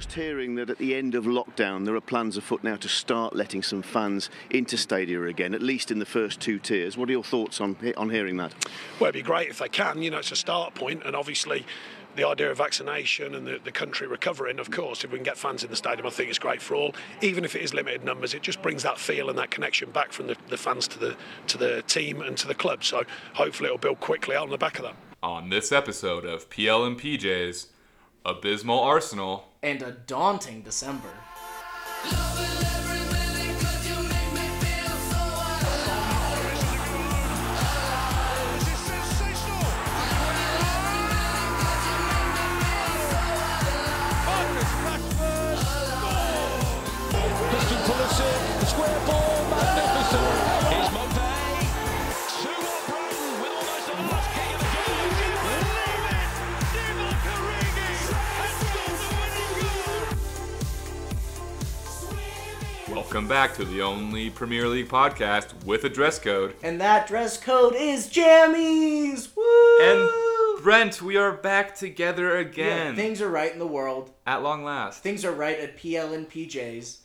Just hearing that at the end of lockdown, there are plans afoot now to start letting some fans into stadia again, at least in the first two tiers. What are your thoughts on on hearing that? Well, it'd be great if they can. You know, it's a start point, and obviously. The idea of vaccination and the, the country recovering, of course, if we can get fans in the stadium, I think it's great for all. Even if it is limited numbers, it just brings that feel and that connection back from the, the fans to the to the team and to the club. So hopefully it'll build quickly out on the back of that. On this episode of PL and PJs, abysmal Arsenal, and a daunting December. Welcome back to the only Premier League podcast with a dress code. And that dress code is jammies. Woo! And Brent, we are back together Yeah, again things are right in the world. at long last. Things are right at PL and PJs.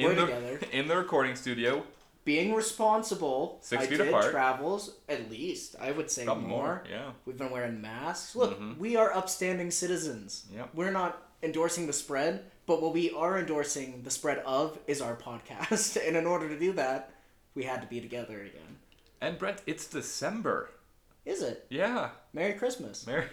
We're the together. in the recording studio. Being responsible. Six I feet did apart. travels at least. I would say more. more, yeah. We've been wearing masks. Look, Mhm. we are upstanding citizens. Yep. We're not endorsing the spread, but what we are endorsing the spread of is our podcast. and in order to do that, we had to be together again. And Brent, it's December. Is it? Yeah. Merry Christmas. Merry.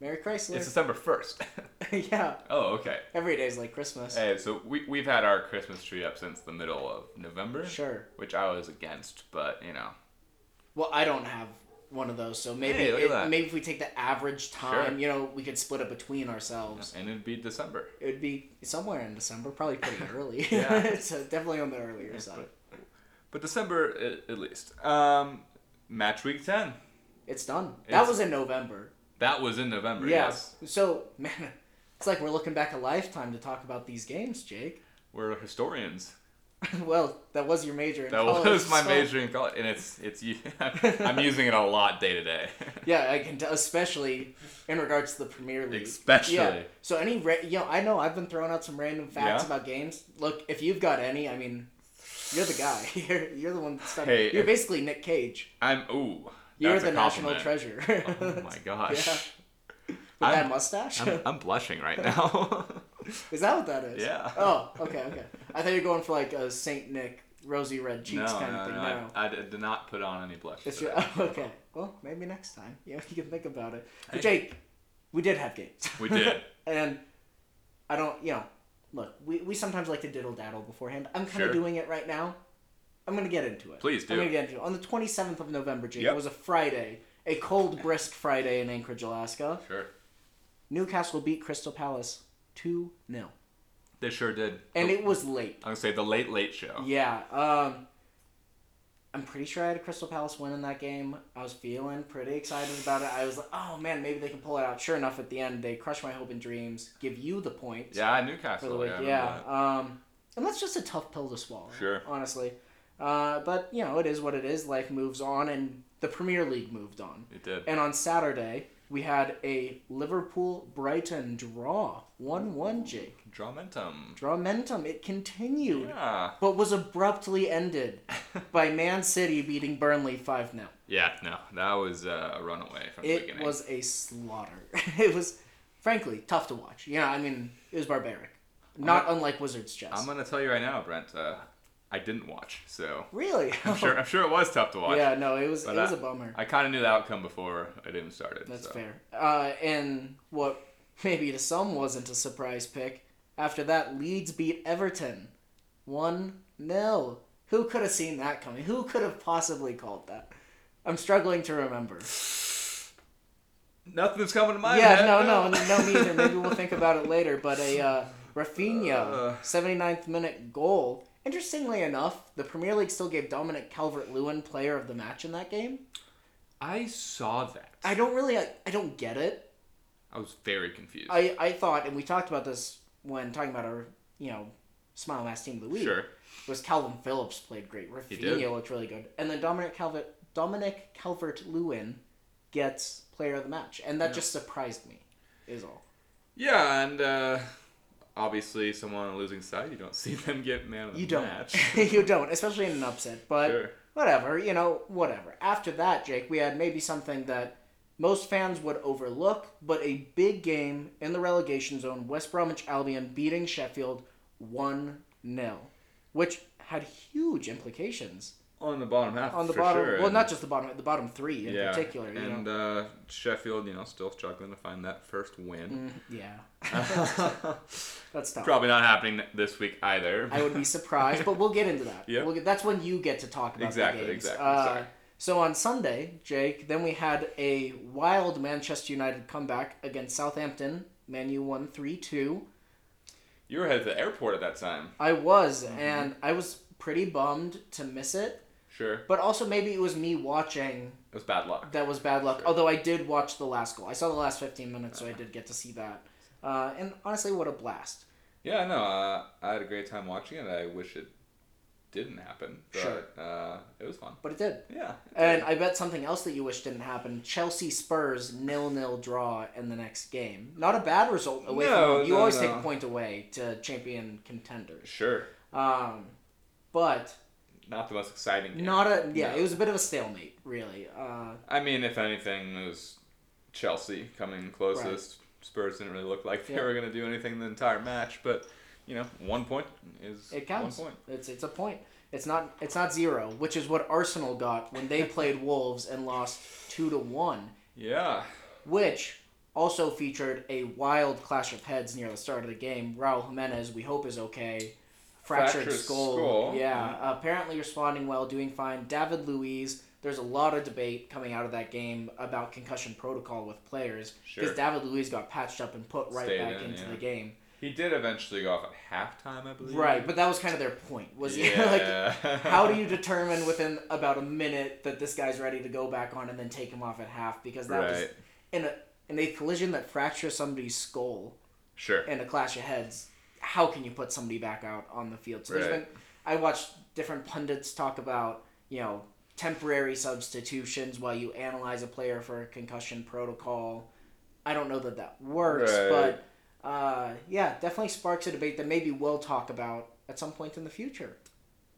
Merry Chrysler. It's December first. yeah. oh, okay. Every day's like Christmas. Hey, so we we've had our Christmas tree up since the middle of November. Sure. Which I was against, but you know. Well, I don't have one of those, so maybe Hey, it- maybe if we take the average time, Sure. you know, we could split it between ourselves. And it'd be December. It would be somewhere in December, probably pretty early. Yeah. it's uh, definitely on the earlier side. But December at, at least. Um, match week ten. It's done. that was in November. That was in November. Yeah. Yes. So, man, it's like we're looking back a lifetime to talk about these games, Jake. We're historians. well, that was your major. In college. That college, was my so- major in college, and it's it's I'm using it a lot day to day. Yeah, I can, t- especially in regards to the Premier League. Especially. Yeah. So any, ra- you know, I know I've been throwing out some random facts Yeah? about games. Look, if you've got any, I mean, you're the guy. You're, you're the one. That's Hey, you're basically Nick Cage. I'm ooh. You're the national treasure. Oh my gosh. Yeah. With I'm- that mustache. I'm, I'm blushing right now. is that what that is? Yeah. Oh, okay, okay. I thought you were going for like a Saint Nick, rosy red cheeks no, kind no, of thing. no, No. I, I did not put on any blush. It's your, okay. Well, maybe next time. Yeah, you can think about it. But Hey. Jake, we did have games. We did. and I don't, you know, look, we, we sometimes like to diddle daddle beforehand. I'm kind Sure. of doing it right now. I'm going to get into it. Please do. I'm going to get into it. On the 27th of November, Jake, Yep. it was a Friday, a cold, brisk Friday in Anchorage, Alaska. Sure. Newcastle beat Crystal Palace 2 0. They sure did. And The- it was late. I am gonna say the late late show. Yeah. Um, I'm pretty sure I had a Crystal Palace win in that game. I was feeling pretty excited about it. I was like, oh man, maybe they can pull it out. Sure enough, at the end, they crush my hope and dreams, give you the point. Yeah, Newcastle. For the week. yeah. Yeah. Um, and that's just a tough pill to swallow. Sure. Honestly. Uh, but, you know, it is what it is. Life moves on, and the Premier League moved on. It did. And on Saturday, we had a Liverpool Brighton draw 1 1, Jake. Dramentum. Dramentum. It continued Yeah. but was abruptly ended by Man City beating Burnley 5 0. Yeah, no, that was uh, a runaway from the beginning. It was a slaughter. it was, frankly, tough to watch. Yeah, I mean, it was barbaric. Not unlike Wizard's Chess. I'm gonna tell you right now, Brent. Uh, I didn't watch, so Really? I'm sure. I'm sure it was tough to watch. Yeah, no, it was it was I- a bummer. I kind of knew the outcome before it even started. That's so. fair. Uh, and what maybe to some wasn't a surprise pick. After that, Leeds beat Everton 1 0. Who could have seen that coming? Who could have possibly called that? I'm struggling to remember. Nothing's coming to my mind. yeah, no, no, no, me either. Maybe we'll think about it later. But a uh, Raphinha, Uh. 79th minute goal. Interestingly enough, the Premier League still gave Dominic Calvert-Lewin player of the match in that game. I saw that. I don't really, I, I don't get it. I was very confused. I, I thought, and we talked about this when talking about our, you know, Smile Mask Team of the Week. Sure. Was Kalvin Phillips played great. He did. Raphinha looked really good. And then Dominic Calvert Dominic Calvert Lewin gets player of the match. And that just surprised me, is all. Yeah, and uh, obviously, someone on a losing side, you don't see them get man of the You don't. match. you don't, especially in an upset. But Sure. whatever, you know, whatever. After that, Jake, we had maybe something that most fans would overlook, but a big game in the relegation zone. West Bromwich Albion beating Sheffield 1 0, which had huge implications on the bottom half, on the for bottom. sure. Well, and- not just the bottom, the bottom three in yeah, particular. You and uh, Sheffield, you know, still struggling to find that first win. yeah. That's tough. Probably not happening this week either. I would be surprised, but we'll get into that. Yeah, We'll that's when you get to talk about Exactly, exactly, Uh, so on Sunday, Jake, then we had a wild Manchester United comeback against Southampton. Man U won 3 2. You were headed to the airport at that time. I was, Mm-hmm. and I was pretty bummed to miss it. Sure. But also, maybe it was me watching It was bad luck. that was bad luck. Although I did watch the last goal. I saw the last 15 minutes, so I did get to see that. Uh, and honestly, what a blast. Yeah, no, uh, I had a great time watching it. I wish it didn't happen, but Sure. uh, it was fun. But it did. Yeah. And I bet something else that you wish didn't happen. Chelsea Spurs nil nil draw in the next game. Not a bad result away No, from home. You no, always no. take a point away to champion contenders. Sure. Um, but Not the most exciting game. not a yeah. No. It was a bit of a stalemate, really. Uh, I mean, if anything, it was Chelsea coming closest. Spurs didn't really look like they Yeah. were going to do anything the entire match, but you know, one point is it counts. One point. It's it's a point. It's not it's not zero, which is what Arsenal got when they played Wolves and lost two to one. Yeah. which also featured a wild clash of heads near the start of the game. Raul Jimenez, we hope is okay. Fractured, Fractured skull. skull, Yeah, yeah. apparently responding well, doing fine. David Luiz, there's a lot of debate coming out of that game about concussion protocol with players because Sure. David Luiz got patched up and put right Stayed back in, into yeah. the game. He did eventually go off at halftime, I believe. Right, but that was kind of their point. Was Yeah. like how do you determine within about a minute that this guy's ready to go back on and then take him off at half because that was in a in a collision that fractures somebody's skull Sure. in a clash of heads. How can you put somebody back out on the field? So there's Right. been I watched different pundits talk about you know temporary substitutions while you analyze a player for a concussion protocol. I don't know that that works, Right. but uh, yeah, definitely sparks a debate that maybe we'll talk about at some point in the future.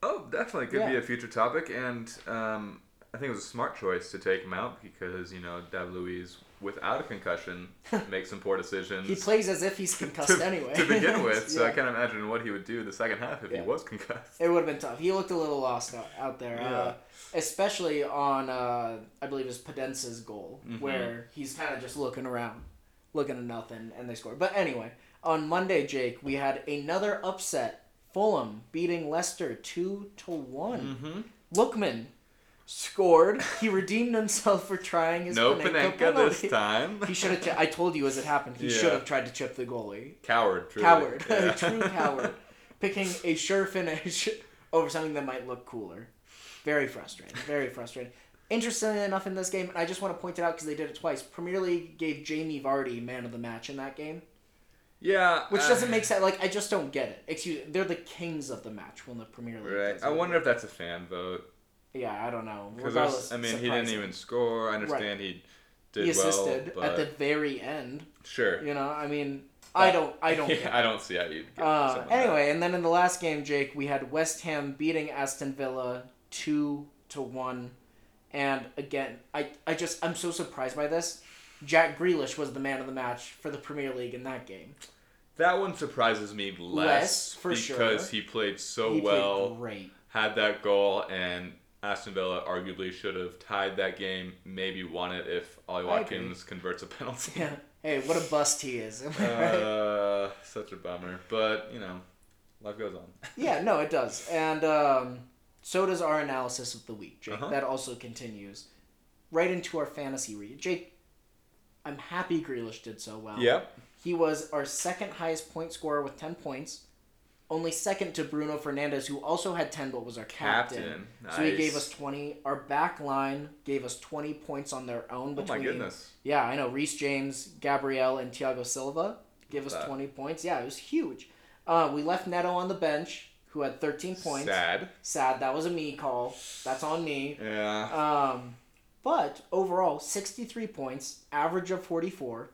Oh, definitely could be a future topic, and um, I think it was a smart choice to take him out because you know David Luiz, without a concussion, makes some poor decisions. He plays as if he's concussed to, anyway. to begin with, so I can't imagine what he would do the second half if Yeah. he was concussed. It would have been tough. He looked a little lost out, out there, uh, especially on uh, I believe it's Podence's goal, Mm-hmm. where he's kind of just looking around, looking at nothing, and they score. But anyway, on Monday, Jake, we had another upset. Fulham beating Leicester two to one. Mm-hmm. Lookman scored. He redeemed himself for trying his No Panenka Panenka this time. He should have. Ch- I told you as it happened. He Yeah. should have tried to chip the goalie. Coward. Truly. Coward, Yeah. true coward, picking a sure finish over something that might look cooler. Very frustrating. Very frustrating. Interestingly enough, in this game, and I just want to point it out because they did it twice. Premier League gave Jamie Vardy man of the match in that game, Yeah. which uh, doesn't make sense. Like I just don't get it. Excuse, they're the kings of the match when the Premier League. Right. I it. wonder if that's a fan vote. Yeah, I don't know. Because I mean, he didn't even score. I understand he did He assisted well, at the very end. sure. You know, I mean, I don't. I don't. Yeah, I don't see how you. Uh, anyway, and then in the last game, Jake, we had West Ham beating Aston Villa two to one, and again, I I just I'm so surprised by this. Jack Grealish was the man of the match for the Premier League in that game. That one surprises me less, Less, for because sure. he played so He well, played great. had that goal, and Aston Villa arguably should have tied that game, maybe won it if Ollie Watkins converts a penalty. Yeah. Hey, what a bust he is. Uh, such a bummer, but you know, life goes on. Yeah, no, it does. And um, so does our analysis of the week, Jake. Uh-huh. That also continues. Right into our fantasy read. Jake, I'm happy Grealish did so well. Yep. He was our second highest point scorer with 10 points. Only second to Bruno Fernandes, who also had 10 but was our captain. Captain. So he gave us 20. Our back line gave us 20 points on their own. Oh my goodness. Yeah, I know. Reece James, Gabriel, and Thiago Silva give us That. 20 points. Yeah, it was huge. Uh, we left Neto on the bench, who had 13 points. Sad. Sad. That was a me call. That's on me. Yeah. Um, but overall, 63 points, average of 44.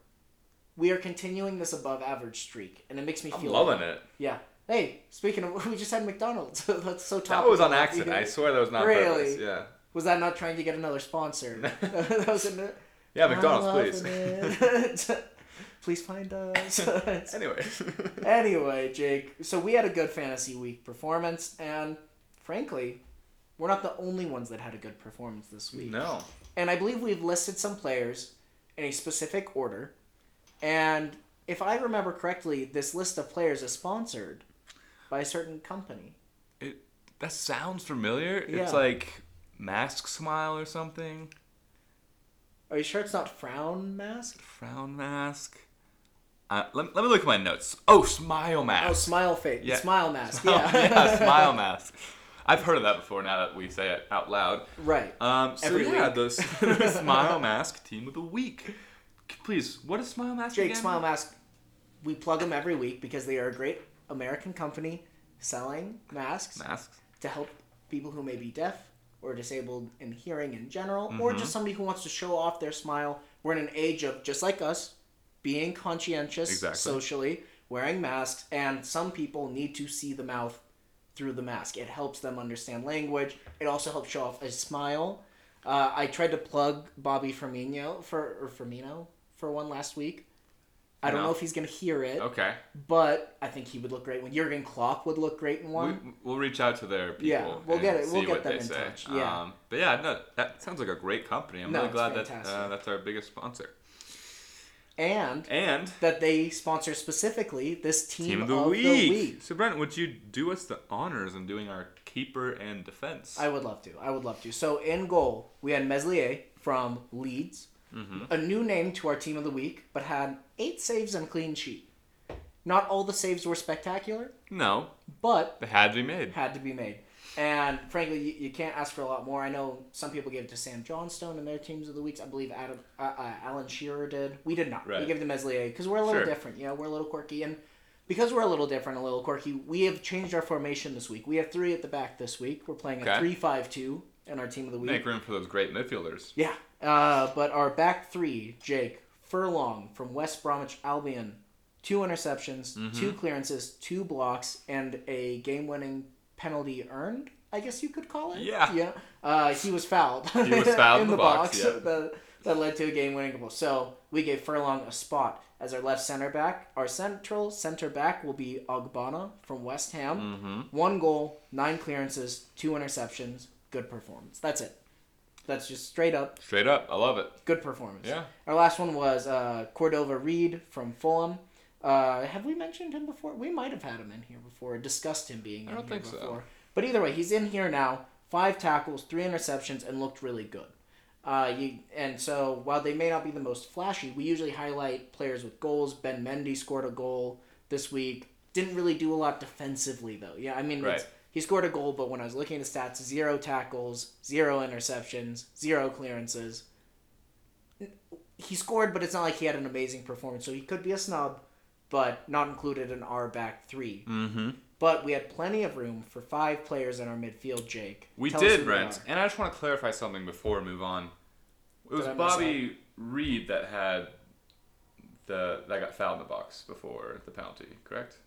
we are continuing this above average streak, and it makes me I'm feel loving it. Yeah. Hey, speaking of, we just had McDonald's. That's so That topical. was on accident. I swear that was not Really? purpose. Yeah. Was that not trying to get another sponsor? that was in it. Yeah, McDonald's, please. please find us. Anyway. anyway, Jake. So we had a good fantasy week performance, and frankly, we're not the only ones that had a good performance this week. no. And I believe we've listed some players in a specific order. And if I remember correctly, this list of players is sponsored by a certain company. It that sounds familiar. Yeah. It's like Mask Smile or something. Are you sure it's not Frown Mask? Frown Mask. Uh, let, let me look at my notes. Oh, Smile Mask. Oh, Smile Face. Yeah. Smile Mask. Smile- Yeah. yeah, Smile Mask. I've heard of that before. Now that we say it out loud. right. Um, so Every yeah, the, the Smile Mask Team of the Week. Please, what is Smile Mask Jake again? Smile Mask. We plug them every week because they are a great American company selling masks Masks. to help people who may be deaf or disabled in hearing in general, or Mm-hmm. just somebody who wants to show off their smile. We're in an age of just like us, being conscientious Exactly. socially, wearing masks, and some people need to see the mouth through the mask. It helps them understand language. It also helps show off a smile. Uh, I tried to plug Bobby Firmino for or Firmino for one last week. I don't No. know if he's gonna hear it, Okay. but I think he would look great. When Jurgen Klopp would look great in one. We, we'll reach out to their people. Yeah, we'll get it- we'll get them in say. touch, yeah. Um, but yeah, no, that sounds like a great company. I'm No, really glad that uh, that's our biggest sponsor. and And that they sponsor specifically this team, team of the, week. So Brent, would you do us the honors in doing our keeper and defense? I would love to. I would love to. So in goal, we had Meslier from Leeds, Mm-hmm. a new name to our team of the week, but had eight saves and a clean sheet. Not all the saves were spectacular, no, but they had to be made. had to be made. And frankly, you, you can't ask for a lot more. I know some people gave it to Sam Johnstone in their teams of the weeks. I believe Adam, uh, uh, Alan Shearer did. We did not. We Right. gave it to Meslier because we're a little Sure. different. You know, we're a little quirky, and because we're a little different, a little quirky, we have changed our formation this week. We have three at the back this week. We're playing a Okay. three-five-two in our team of the week. Make room for those great midfielders. Yeah. Uh, but our back three, Jake Furlong from West Bromwich Albion, two interceptions, Mm-hmm. two clearances, two blocks, and a game-winning penalty earned. I guess you could call it. Yeah. Yeah. Uh, he was fouled. He was fouled in the box, yeah. that, that led to a game-winning goal. So we gave Furlong a spot as our left center back. Our central center back will be Ogbonna from West Ham. Mm-hmm. One goal, nine clearances, two interceptions. Good performance. That's it. That's just straight up Straight up, I love it. good performance. Yeah. Our last one was uh, Cordova Reid from Fulham. Uh, have we mentioned him before? We might have had him in here before, discussed him being in I don't here think so. before. But either way, he's in here now. Five tackles, three interceptions, and looked really good. Uh, you, and so while they may not be the most flashy, we usually highlight players with goals. Ben Mendy scored a goal this week. Didn't really do a lot defensively though. Yeah, I mean, it's, Right. He scored a goal, but when I was looking at the stats, zero tackles, zero interceptions, zero clearances he scored, but it's not like he had an amazing performance. So he could be a snub, but not included in our back three. Mm-hmm. But we had plenty of room for five players in our midfield. Jake, We Tell did, Brent. And I just want to clarify something before we move on. It was Bobby Reid that had the that got fouled in the box before the penalty, correct?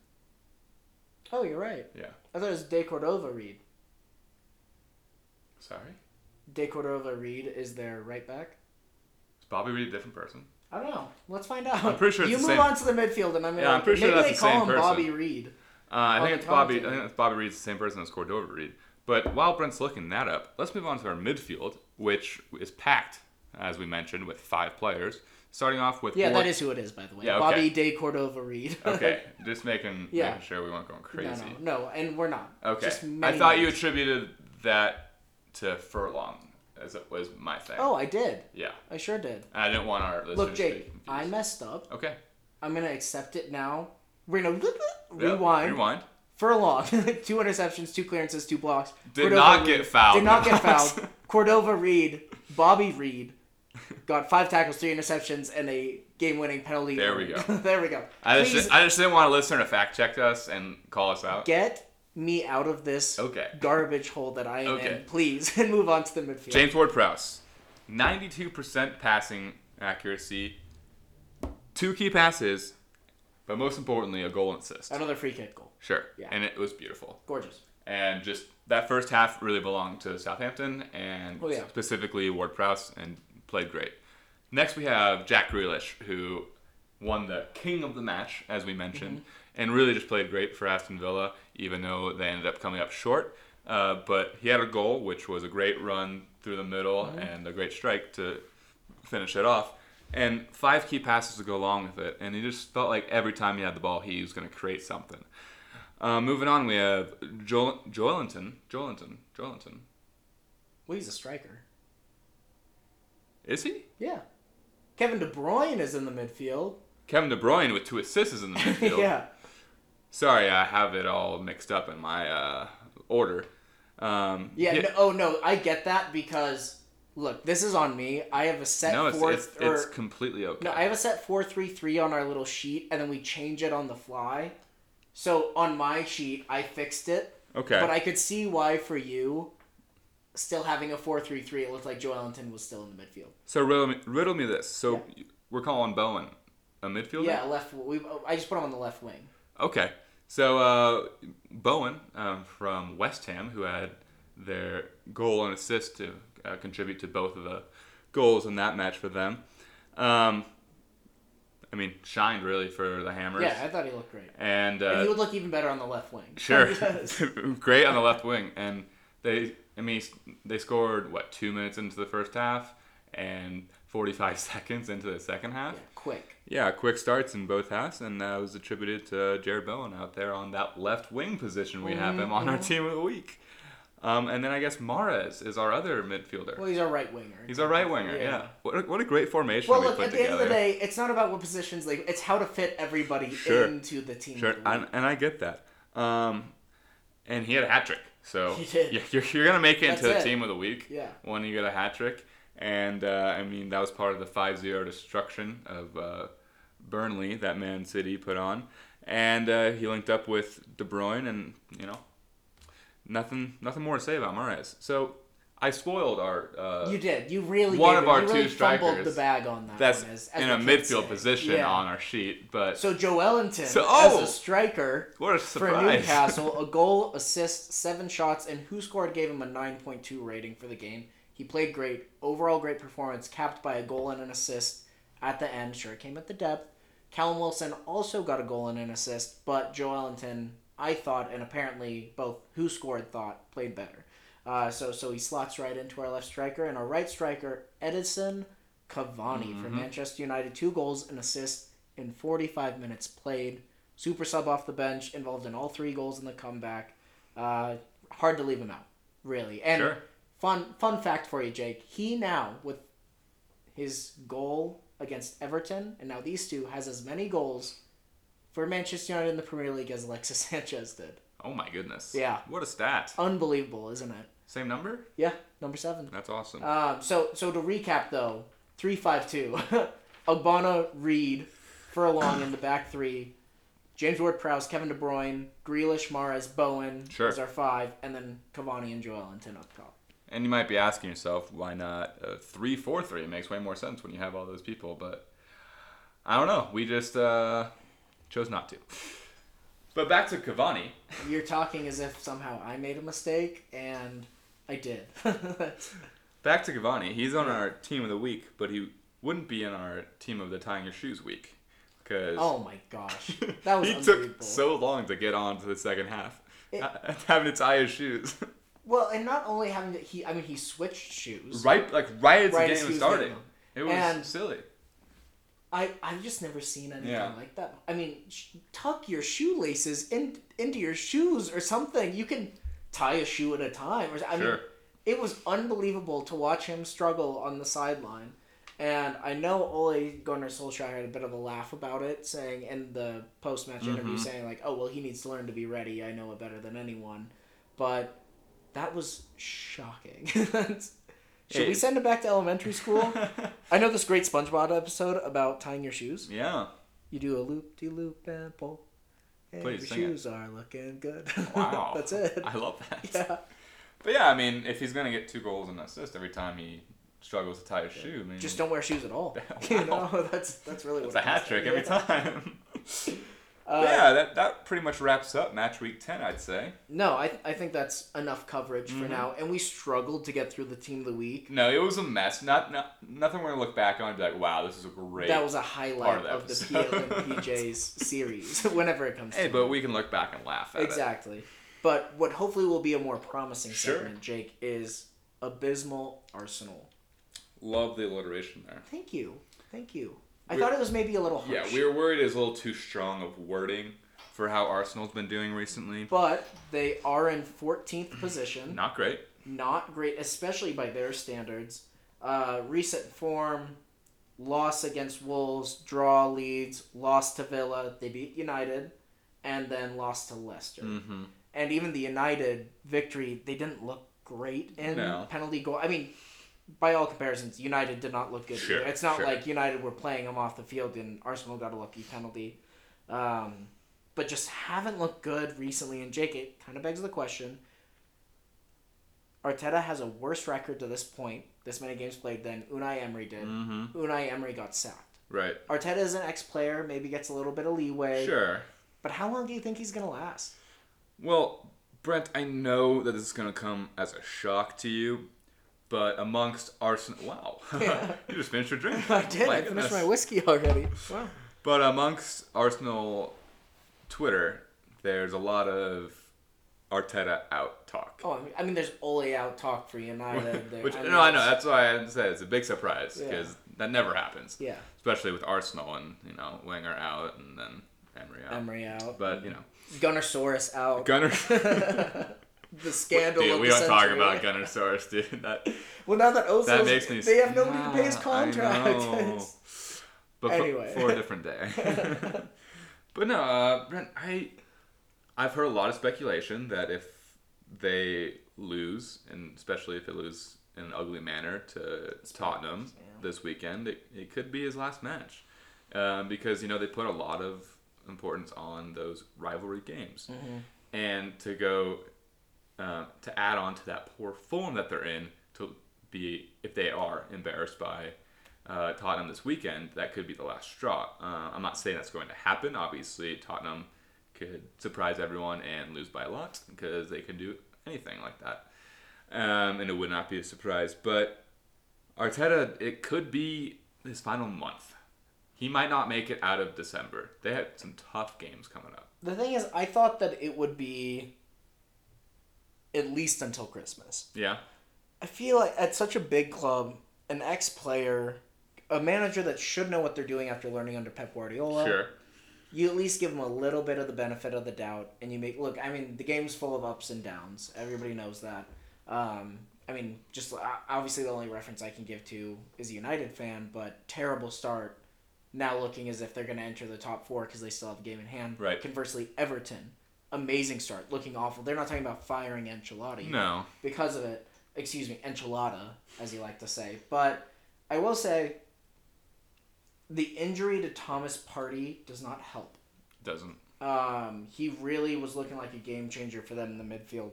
Oh, you're right. Yeah. I thought it was De Cordova Reid. Sorry. De Cordova Reid is their right back. Is Bobby Reid a different person? I don't know. Let's find out. I'm pretty sure it's you move same- on to the midfield, and I'm gonna. Yeah, I'm pretty sure maybe that's they the call same him person. Bobby Reid. Uh, I think it's Bobby. I think it's Bobby Reid's the same person as Cordova Reid. But while Brent's looking that up, let's move on to our midfield, which is packed, as we mentioned, with five players. Starting off with Yeah, that is who it is, by the way. Yeah, okay. Bobby De Cordova Reid. okay. Just making Yeah. making sure we weren't going no, crazy. no, no, and we're not. Okay. Just I many thought you names. attributed that to Furlong, as it was my thing. Oh, I did. Yeah. I sure did. I didn't want our listeners Look, to be Jake, confused. I messed up. Okay. I'm gonna accept it now. We're gonna Yeah, rewind. Rewind. Furlong, two interceptions, two clearances, two blocks. Did not get fouled. Did not get fouled. Cordova Reid, Bobby Reid, got five tackles, three interceptions, and a game-winning penalty. There we go. there we go. I Please just, I just didn't want a listener to fact check us and call us out. get me out of this Okay. garbage hole that I am Okay. in, please, and move on to the midfield. James Ward Prowse, 92% passing accuracy, two key passes, but most importantly, a goal and assist. Another free kick goal. Sure. Yeah. And it was beautiful. Gorgeous. And just that first half really belonged to Southampton and Oh, yeah. specifically Ward Prowse and played great. Next we have Jack Grealish, who won the king of the match, as we mentioned, Mm-hmm. and really just played great for Aston Villa, even though they ended up coming up short. Uh, but he had a goal, which was a great run through the middle Mm-hmm. and a great strike to finish it off. And five key passes to go along with it, and he just felt like every time he had the ball, he was going to create something. Uh, moving on, we have Joel, Joelinton. Joelinton. Joelinton. Well, he's a striker. Is he? Yeah. Kevin De Bruyne is in the midfield. Kevin De Bruyne with two assists is in the midfield. yeah. Sorry, I have it all mixed up in my uh, order. Um, Yeah. he- No, oh no, I get that because look, this is on me. I have a set no, it's, four it's, or it's completely okay. no, I have a set four three three on our little sheet, and then we change it on the fly. So on my sheet, I fixed it, okay. but I could see why for you, still having a four three three, it looked like Joelinton was still in the midfield. so riddle me, riddle me this. So we're calling Bowen a midfielder? Yeah, left. We I just put him on the left wing. Okay. So uh, Bowen um, from West Ham, who had their goal and assist to uh, contribute to both of the goals in that match for them. Um, I mean, shined really for the Hammers. Yeah, I thought he looked great. And, and uh, he would look even better on the left wing. Sure. Great on the left wing. And they, I mean, they scored, what, two minutes into the first half and 45 seconds into the second half? Yeah, quick. Yeah, quick starts in both halves, and that was attributed to Jarrod Bowen out there on that left wing position. We have him on our team of the week. Um, and then I guess Mahrez is our other midfielder. Well, he's our right winger. He's our right winger, yeah. Yeah. What, a, what a great formation Well, we look, put at the together. end of the day, it's not about what positions they. It's how to fit everybody Sure. into the team. Sure, the and, and I get that. Um, and he had a hat trick. So He did. You're, you're gonna make it into That's the it. team of the week Yeah. when you get a hat trick. And uh, I mean that was part of the 5-0 destruction of uh, Burnley that Man City put on. And uh, he linked up with De Bruyne, and you know, nothing nothing more to say about Mahrez. So I spoiled our. Uh, you did. You really one of our you two really fumbled strikers. the bag on that. that's one, as, as in a midfield say. position Yeah. on our sheet, but So Joelinton, So- oh! as a striker what a for! Newcastle, a goal, assist, seven shots, and WhoScored gave him a 9.2 rating for the game. He played great, overall great performance, capped by a goal and an assist at the end. Sure, it came at the depth. Callum Wilson also got a goal and an assist, but Joelinton, I thought, and apparently both WhoScored thought, played better. Uh, so so he slots right into our left striker and our right striker Edinson Cavani for Manchester United, two goals and assists in 45 minutes played. Super sub off the bench, involved in all three goals in the comeback. Uh, hard to leave him out, really. And Sure. fun fun fact for you, Jake. He now with his goal against Everton, and now these two has as many goals for Manchester United in the Premier League as Alexis Sanchez did. Oh my goodness! Yeah. what a stat. Unbelievable, isn't it? Same number? Yeah, number seven. That's awesome. Um, so so to recap though, three five two, Ogbonna, Reid, Furlong in the back three, James Ward-Prowse, Kevin De Bruyne, Grealish, Mahrez, Bowen Sure. as our five, and then Cavani and Joel Joelinton up top. And you might be asking yourself, why not a three four three? It makes way more sense when you have all those people, but I don't know. We just uh, chose not to. But back to Cavani. You're talking as if somehow I made a mistake, and I did. Back to Cavani. He's on our team of the week, but he wouldn't be in our team of the tying your shoes week because oh my gosh, that was he took so long to get on to the second half, It- having to tie his shoes. well, and not only having to, he, I mean, he switched shoes. right, like right as Right the game he was starting. It was And- silly. I I've just never seen anything Yeah. like that. I mean, sh- tuck your shoelaces in into your shoes or something. You can tie a shoe at a time. Or I mean, it was unbelievable to watch him struggle on the sideline. And I know Ole Gunnar Solskjaer had a bit of a laugh about it, saying in the post match interview, Mm-hmm. saying like, "Oh well, he needs to learn to be ready. I know it better than anyone." But that was shocking. Should we send him back to elementary school? I know this great SpongeBob episode about tying your shoes. Yeah. You do a loop de loop and pull. And Please your sing it. shoes are looking good. Wow. That's it. I love that. Yeah. But yeah, I mean, if he's gonna get two goals and an assist every time he struggles to tie his shoe. I mean, Just don't wear shoes at all. You know, that's that's really It's what a hat trick every Yeah. time. Uh, yeah, that, that pretty much wraps up match week 10, I'd say. No, I, I think that's enough coverage Mm-hmm. for now. And we struggled to get through the team of the week. No, it was a mess. Not, not Nothing we're going to look back on and be like, wow, this is a great. That was a highlight of the of the episode. PL and PJ's series, whenever it comes Hey, but it. we can look back and laugh at it. Exactly. But what hopefully will be a more promising Sure. segment, Jake, is abysmal Arsenal. Love the alliteration there. Thank you. Thank you. I We're- thought it was maybe a little harsh. Yeah, we were worried it was a little too strong of wording for how Arsenal's been doing recently. But they are in 14th position. Not great. Not great, especially by their standards. Uh, recent form, loss against Wolves, draw Leeds, lost to Villa. They beat United, and then lost to Leicester. Mm-hmm. And even the United victory, they didn't look great in No. penalty goal. I mean, by all comparisons, United did not look good. Sure, either. It's not sure. like United were playing them off the field and Arsenal got a lucky penalty. Um, but just haven't looked good recently. And Jake, it kind of begs the question. Arteta has a worse record to this point, this many games played, than Unai Emery did. Mm-hmm. Unai Emery got sacked. Right. Arteta is an ex-player, maybe gets a little bit of leeway. Sure. But how long do you think he's going to last? Well, Brent, I know that this is going to come as a shock to you, but amongst Arsenal, wow, Yeah. you just finished your drink. I did. My I finished my whiskey already. Wow. But amongst Arsenal Twitter, there's a lot of Arteta out talk. Oh, I mean, there's Ole out talk for United. Which I mean, no, I know that's why I said it's a big surprise Yeah. because that never happens, Yeah, especially with Arsenal and you know Wenger out and then Emery out. Emery out. But you know, Gunnersaurus out. Gunner. The scandal dude, we don't talk about Gunnersaurus, dude. That Well, now that Ozil's, that makes me. they have nobody to pay his Yeah, contract. but for, Anyway. for a different day. but no, uh, Brent, I I've heard a lot of speculation that if they lose, and especially if they lose in an ugly manner to Tottenham yeah. this weekend, it, it could be his last match. Um, because you know they put a lot of importance on those rivalry games, Mm-hmm. and to go uh, to add on to that poor form that they're in, to be if they are embarrassed by uh, Tottenham this weekend, that could be the last straw. Uh, I'm not saying that's going to happen. Obviously, Tottenham could surprise everyone and lose by a lot because they can do anything like that, um, and it would not be a surprise. But Arteta, it could be his final month. He might not make it out of December. They had some tough games coming up. The thing is, I thought that it would be at least until Christmas. Yeah. I feel like at such a big club, an ex-player, a manager that should know what they're doing after learning under Pep Guardiola. Sure. you at least give them a little bit of the benefit of the doubt and you make look i mean the game's full of ups and downs everybody knows that um, i mean just obviously the only reference i can give to is a united fan but terrible start now looking as if they're going to enter the top four because they still have a game in hand Right. conversely everton amazing start looking awful they're not talking about firing enchilada No. because of it excuse me enchilada as you like to say but i will say the injury to thomas Partey does not help Doesn't. um, he really was looking like a game changer for them in the midfield.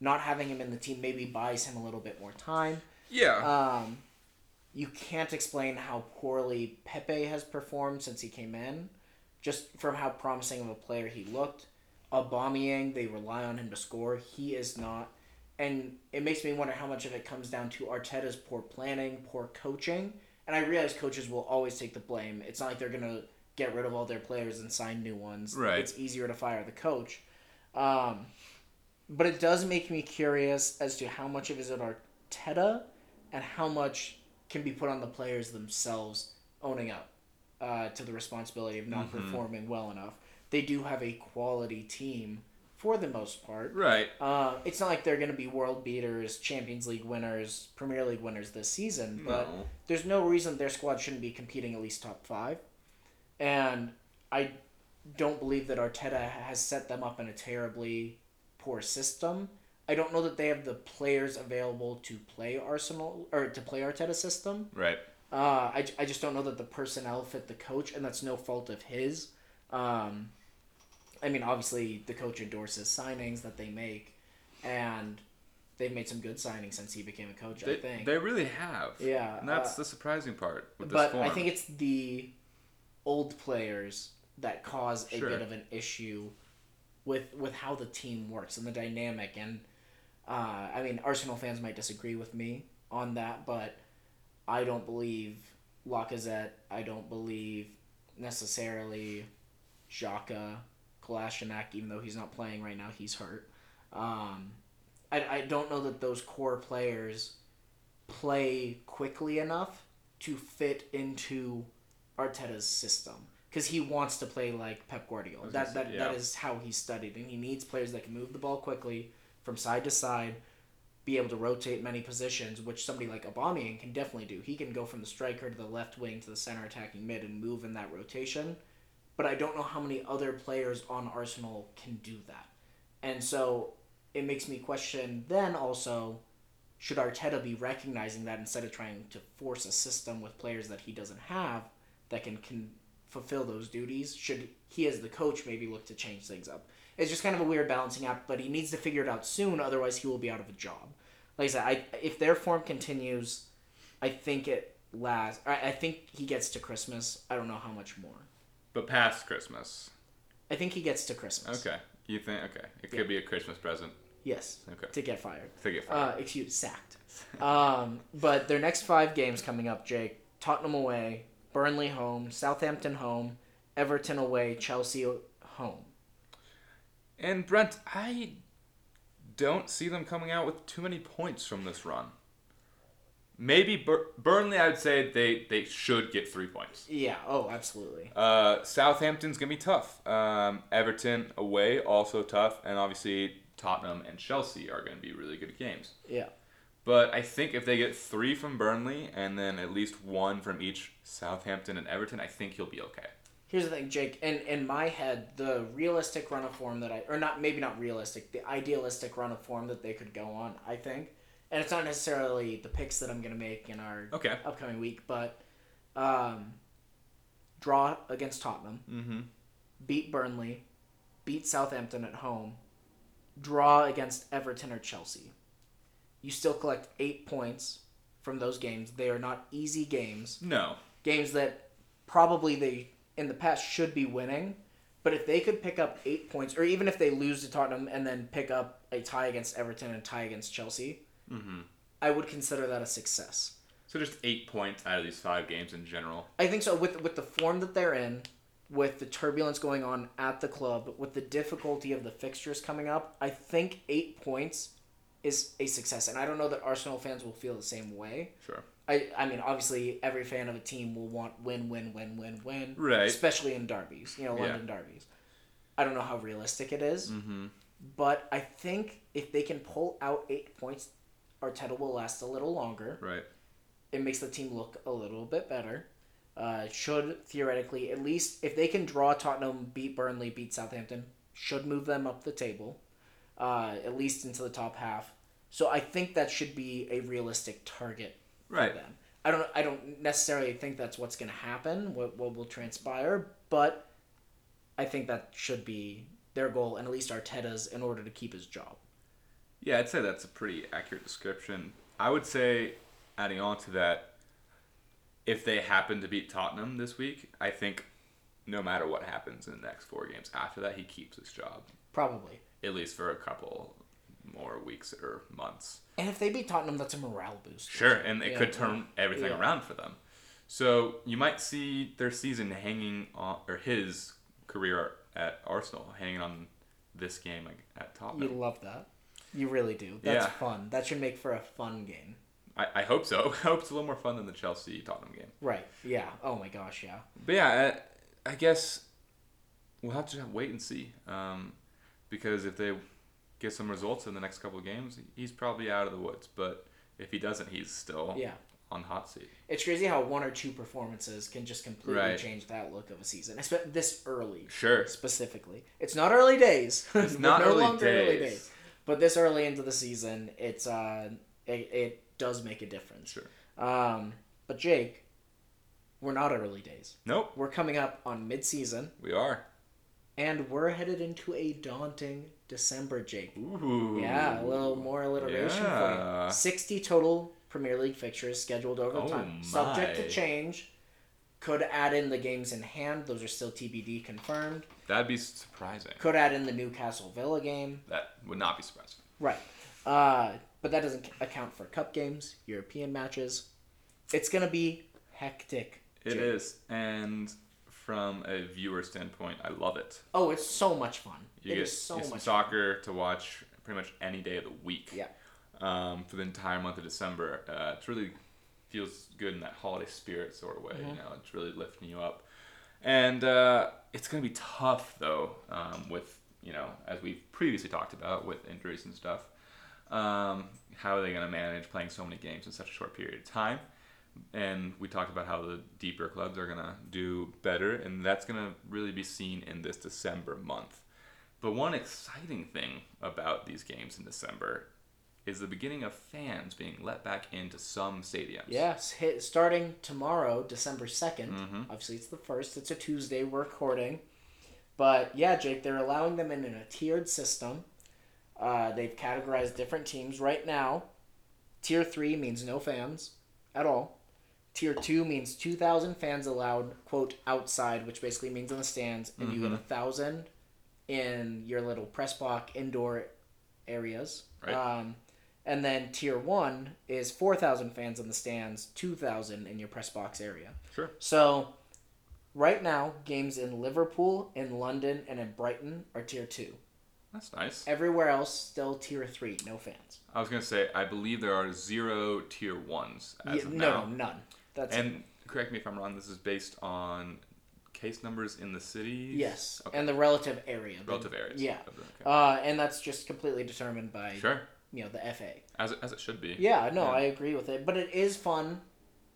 Not having him in the team maybe buys him a little bit more time. Yeah. Um, you can't explain how poorly Pepe has performed since he came in, just from how promising of a player he looked. Aubameyang, they rely on him to score. He is not, and it makes me wonder how much of it comes down to Arteta's poor planning, poor coaching. And I realize coaches will always take the blame. It's not like they're gonna get rid of all their players and sign new ones. Right. It's easier to fire the coach. Um, but it does make me curious as to how much of it is it Arteta and how much can be put on the players themselves owning up uh, to the responsibility of not performing well enough. They do have a quality team for the most part. right. Uh, it's not like they're going to be world beaters, Champions League winners, Premier League winners this season, but No. there's no reason their squad shouldn't be competing at least top five. And I don't believe that Arteta has set them up in a terribly poor system. I don't know that they have the players available to play Arsenal or to play Arteta's system. Right. Uh, I, I just don't know that the personnel fit the coach, and that's no fault of his. Um, I mean, obviously, the coach endorses signings that they make, and they've made some good signings since he became a coach. They, I think. they really have. Yeah, And that's uh, the surprising part with this but. I think it's the old players that cause a Sure. bit of an issue with with how the team works and the dynamic. And uh, I mean, Arsenal fans might disagree with me on that, but I don't believe Lacazette. I don't believe necessarily Xhaka, Kolasinac, even though he's not playing right now, he's hurt. Um, I, I don't know that those core players play quickly enough to fit into Arteta's system because he wants to play like Pep Guardiola. That that, say, that yeah. is how he studied, and he needs players that can move the ball quickly from side to side, be able to rotate many positions, which somebody like Aubameyang can definitely do. He can go from the striker to the left wing to the center attacking mid and move in that rotation. But I don't know how many other players on Arsenal can do that, and so it makes me question. Then also, should Arteta be recognizing that instead of trying to force a system with players that he doesn't have that can, can fulfill those duties? Should he, as the coach, maybe look to change things up? It's just kind of a weird balancing act, but he needs to figure it out soon, otherwise, he will be out of a job. Like I said, I, if their form continues, I think it lasts. I, I think he gets to Christmas. I don't know how much more. But past Christmas. I think he gets to Christmas. Okay. You think? Okay. It could Yeah. be a Christmas present. Yes. Okay. To get fired. To get Uh, fired. excuse sacked. Um, but their next five games coming up, Jake: Tottenham away, Burnley home, Southampton home, Everton away, Chelsea home. and Brent, I don't see them coming out with too many points from this run. Maybe Bur- Burnley, I'd say they, they should get three points. Yeah. Oh, absolutely. Uh, Southampton's gonna be tough. Um, Everton away also tough, and obviously Tottenham and Chelsea are gonna be really good games. Yeah. But I think if they get three from Burnley and then at least one from each Southampton and Everton, I think he'll be okay. Here's the thing, Jake. In in my head, the realistic run of form that I, or not, maybe not realistic, the idealistic run of form that they could go on, I think, and it's not necessarily the picks that I'm gonna make in our Okay. upcoming week, but um, draw against Tottenham. Mm-hmm. beat Burnley, beat Southampton at home, draw against Everton or Chelsea. You still collect eight points from those games. They are not easy games. No. Games that probably they in the past should be winning. But if they could pick up eight points, or even if they lose to Tottenham and then pick up a tie against Everton and a tie against Chelsea, Mm-hmm. I would consider that a success. So just eight points out of these five games in general. I think so. With with the form that they're in, with the turbulence going on at the club, with the difficulty of the fixtures coming up, I think eight points is a success. And I don't know that Arsenal fans will feel the same way. Sure. I, I mean, obviously, every fan of a team will want win, win, win, win, win. Right. Especially in derbies, you know, Yeah. London derbies. I don't know how realistic it is, Mm-hmm. but I think if they can pull out eight points, Arteta will last a little longer Right. it makes the team look a little bit better. Uh, should theoretically, at least if they can draw Tottenham, beat Burnley, beat Southampton, should move them up the table, uh, at least into the top half. So I think that should be a realistic target Right. for them. I don't. I don't necessarily think that's what's going to happen. What what will transpire, but I think that should be their goal, and at least Arteta's, in order to keep his job. Yeah, I'd say that's a pretty accurate description. I would say, adding on to that, if they happen to beat Tottenham this week, I think no matter what happens in the next four games after that, he keeps his job Probably. at least for a couple more weeks or months. And if they beat Tottenham, that's a morale boost. Sure, and it Yeah. could turn everything Yeah. around for them. So you might see their season hanging on, or his career at Arsenal hanging on this game at Tottenham. You love that. You really do. That's Yeah. fun. That should make for a fun game. I, I hope so. I hope it's a little more fun than the Chelsea Tottenham game. Right. Yeah. Oh my gosh. Yeah. But yeah, I, I guess we'll have to wait and see. Um, because if they get some results in the next couple of games, he's probably out of the woods. But if he doesn't, he's still Yeah. on hot seat. It's crazy how one or two performances can just completely Right. change that look of a season. Espe- This early, Sure. specifically. It's not early days. It's not no early longer early days. But this early into the season, it's uh, it, it does make a difference. Sure. Um, but Jake, we're not early days. Nope. We're coming up on mid-season. We are. And we're headed into a daunting December, Jake. Ooh. Yeah, a little more alliteration for Yeah. you. 60 total Premier League fixtures scheduled over Oh time. Subject to change. Could add in the games in hand. Those are still TBD confirmed. That'd be surprising. Could add in the Newcastle Villa game. That would not be surprising. Right. Uh, but that doesn't account for cup games, European matches. It's going to be hectic. It Jake. is, and from a viewer standpoint, I love it. Oh, it's so much fun. You It get is so you get some much fun. soccer to watch pretty much any day of the week. Yeah. Um, for the entire month of December, uh, it really feels good in that holiday spirit sort of way. Mm-hmm. You know, it's really lifting you up, and uh, it's gonna be tough though. Um, with you know, as we've previously talked about with injuries and stuff. Um, how are they gonna manage playing so many games in such a short period of time? and we talked about how the deeper clubs are gonna do better, and that's gonna really be seen in this December month. But one exciting thing about these games in December is the beginning of fans being let back into some stadiums. Yes, hit starting tomorrow, December 2nd. Mm-hmm. Obviously, it's the first. It's a Tuesday. We're recording. But yeah, Jake, they're allowing them in, in a tiered system. Uh, they've categorized different teams. Right now, tier 3 means no fans at all. Tier 2 means 2,000 fans allowed, quote, outside, which basically means in the stands, and you get a 1,000 in your little press box indoor areas. Right. Um, and then tier 1 is 4,000 fans in the stands, 2,000 in your press box area. Sure. So, right now, games in Liverpool, in London, and in Brighton are tier 2. That's nice. Everywhere else, still tier 3, no fans. I was gonna say I believe there are zero tier ones as Yeah, of no, now. no, none. That's And correct me if I'm wrong. This is based on case numbers in the city. Yes, Okay. and the relative area. the- relative areas. Yeah, okay. uh, and that's just completely determined by sure. You know the FA. As it, as it should be. Yeah, no, Yeah. I agree with it, but it is fun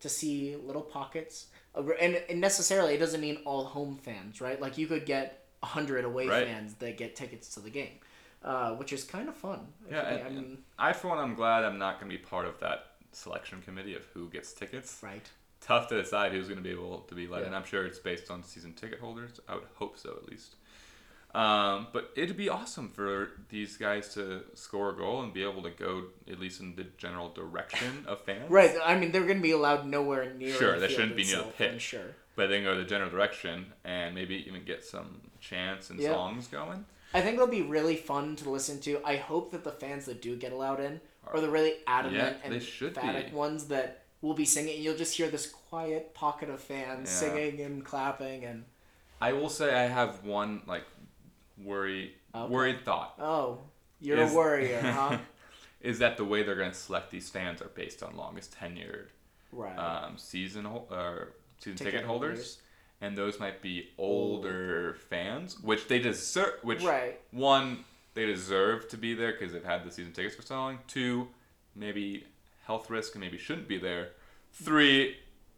to see little pockets, of, and, and necessarily it doesn't mean all home fans, right? Like you could get hundred away Right. fans that get tickets to the game, uh, which is kind of fun. Yeah, I mean, I for one, I'm glad I'm not going to be part of that selection committee of who gets tickets. right. Tough to decide who's going to be able to be let in. I'm sure it's based on season ticket holders. I would hope so, at least. Um, but it'd be awesome for these guys to score a goal and be able to go at least in the general direction of fans. Right. I mean, they're going to be allowed nowhere near. Sure, the they shouldn't be near the itself, I'm pitch. Sure. But then go the general direction and maybe even get some chants and Yeah. songs going. I think they'll be really fun to listen to. I hope that the fans that do get allowed in are the really adamant Yeah, they and emphatic ones that will be singing. and You'll just hear this quiet pocket of fans Yeah. singing and clapping and I will say I have one like worry Okay. worried thought. oh, you're Is- a worrier, huh? is that the way they're going to select these fans are based on longest tenured Right. um, season or season ticket, Ticket holders. holders. and those might be older fans, which they deserve. Which Right. one they deserve to be there because they've had the season tickets for so long. Two, maybe health risk and maybe shouldn't be there. Three,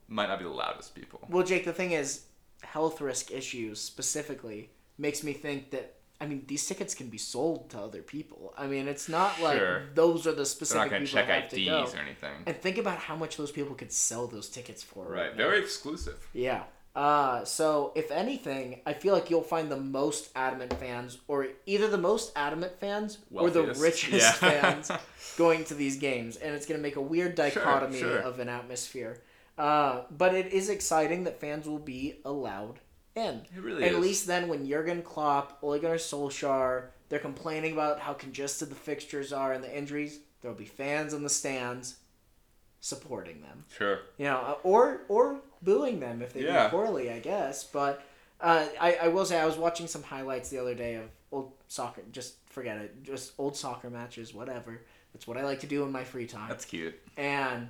might not be the loudest people. Well, Jake, the thing is, health risk issues specifically makes me think that. I mean, these tickets can be sold to other people. I mean, it's not like Sure. those are the They're specific not going to people check that have to go. IDs or anything. And think about how much those people could sell those tickets for. Right. now. Very exclusive. Yeah. Uh, so if anything, I feel like you'll find the most adamant fans, or either the most adamant fans or the richest Yeah. fans going to these games, and it's gonna make a weird dichotomy sure. of an atmosphere. Uh, but it is exciting that fans will be allowed in. It really and At is. least then, when Jurgen Klopp, Ole Gunnar Solskjaer, they're complaining about how congested the fixtures are and the injuries, there'll be fans in the stands supporting them Sure. you know, uh, or or booing them if they Yeah. do poorly, I guess. But uh, I I will say I was watching some highlights the other day of old soccer. Just forget it, just old soccer matches, whatever. That's what I like to do in my free time. That's cute. and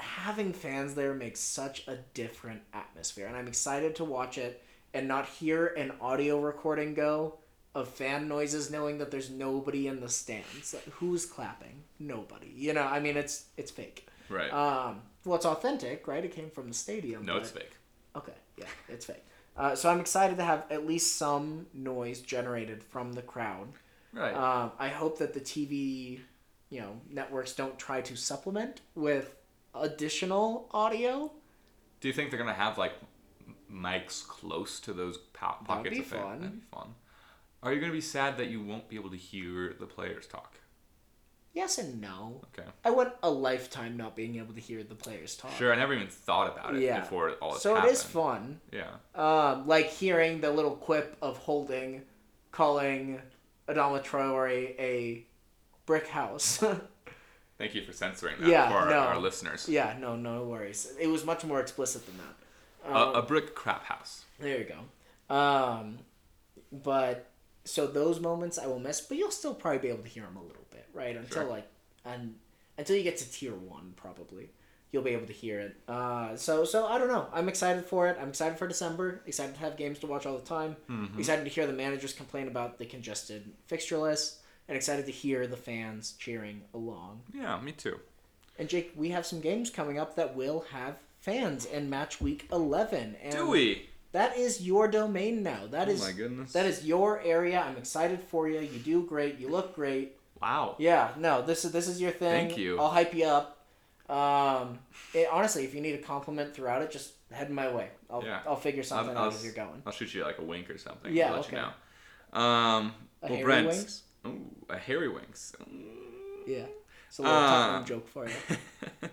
having fans there makes such a different atmosphere, and I'm excited to watch it and not hear an audio recording go of fan noises knowing that there's nobody in the stands like, who's clapping nobody you know i mean it's it's fake Right. um, well, it's authentic, right? It came from the stadium. no, it's fake. Okay, yeah, it's fake. Uh, so I'm excited to have at least some noise generated from the crowd. Right. Um, I hope that the TV, you know, networks don't try to supplement with additional audio. Do you think they're gonna have like mics close to those po- pockets of fun. That'd be fun. Are you gonna be sad that you won't be able to hear the players talk? Yes and no. Okay. I went a lifetime not being able to hear the players talk. Sure, I never even thought about it Yeah. before all this So happened. it is fun. Yeah. Um, like hearing the little quip of Holding calling Adama Traore a brick house. Thank you for censoring that Yeah, for our, no. our listeners. yeah, no, no worries. It was much more explicit than that. A, a brick crap house. There you go. Um, but so those moments I will miss, but you'll still probably be able to hear them a little bit, right? Until Sure. like, and until you get to tier one, probably you'll be able to hear it. Uh, so so I don't know. I'm excited for it. I'm excited for December. Excited to have games to watch all the time. Excited to hear the managers complain about the congested fixture list, and excited to hear the fans cheering along. Yeah, me too. And Jake, we have some games coming up that will have fans in match week 11. And Do we? that is your domain now. That Oh is my goodness. that is your area. I'm excited for you. You do great. You look great. Wow. Yeah, no, this is this is your thing. Thank you. I'll hype you up. Um, it, honestly, if you need a compliment throughout it, just head my way. I'll Yeah. I'll figure something I'll, out I'll, as you're going. I'll shoot you like a wink or something. Yeah, okay. you know. Um, well, Brent. wings? Ooh, a hairy wings. Yeah, it's a little Uh, joke for you.